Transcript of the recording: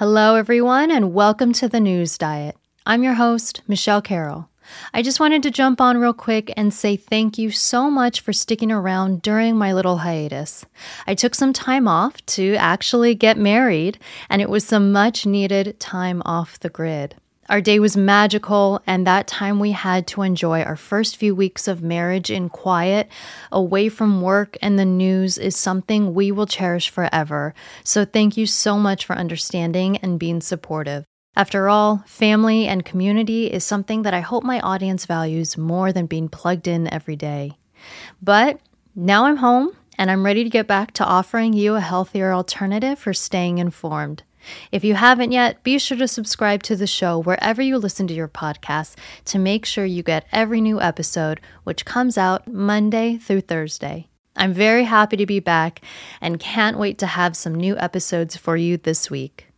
Hello, everyone, and welcome to the News Diet. I'm your host, Michelle Carroll. I just wanted to jump on real quick and say thank you so much for sticking around during my little hiatus. I took some time off to actually get married, and it was some much needed time off the grid. Our day was magical, and that time we had to enjoy our first few weeks of marriage in quiet, away from work and the news, is something we will cherish forever. So, thank you so much for understanding and being supportive. After all, family and community is something that I hope my audience values more than being plugged in every day. But now I'm home and I'm ready to get back to offering you a healthier alternative for staying informed. If you haven't yet, be sure to subscribe to the show wherever you listen to your podcasts to make sure you get every new episode, which comes out Monday through Thursday. I'm very happy to be back and can't wait to have some new episodes for you this week.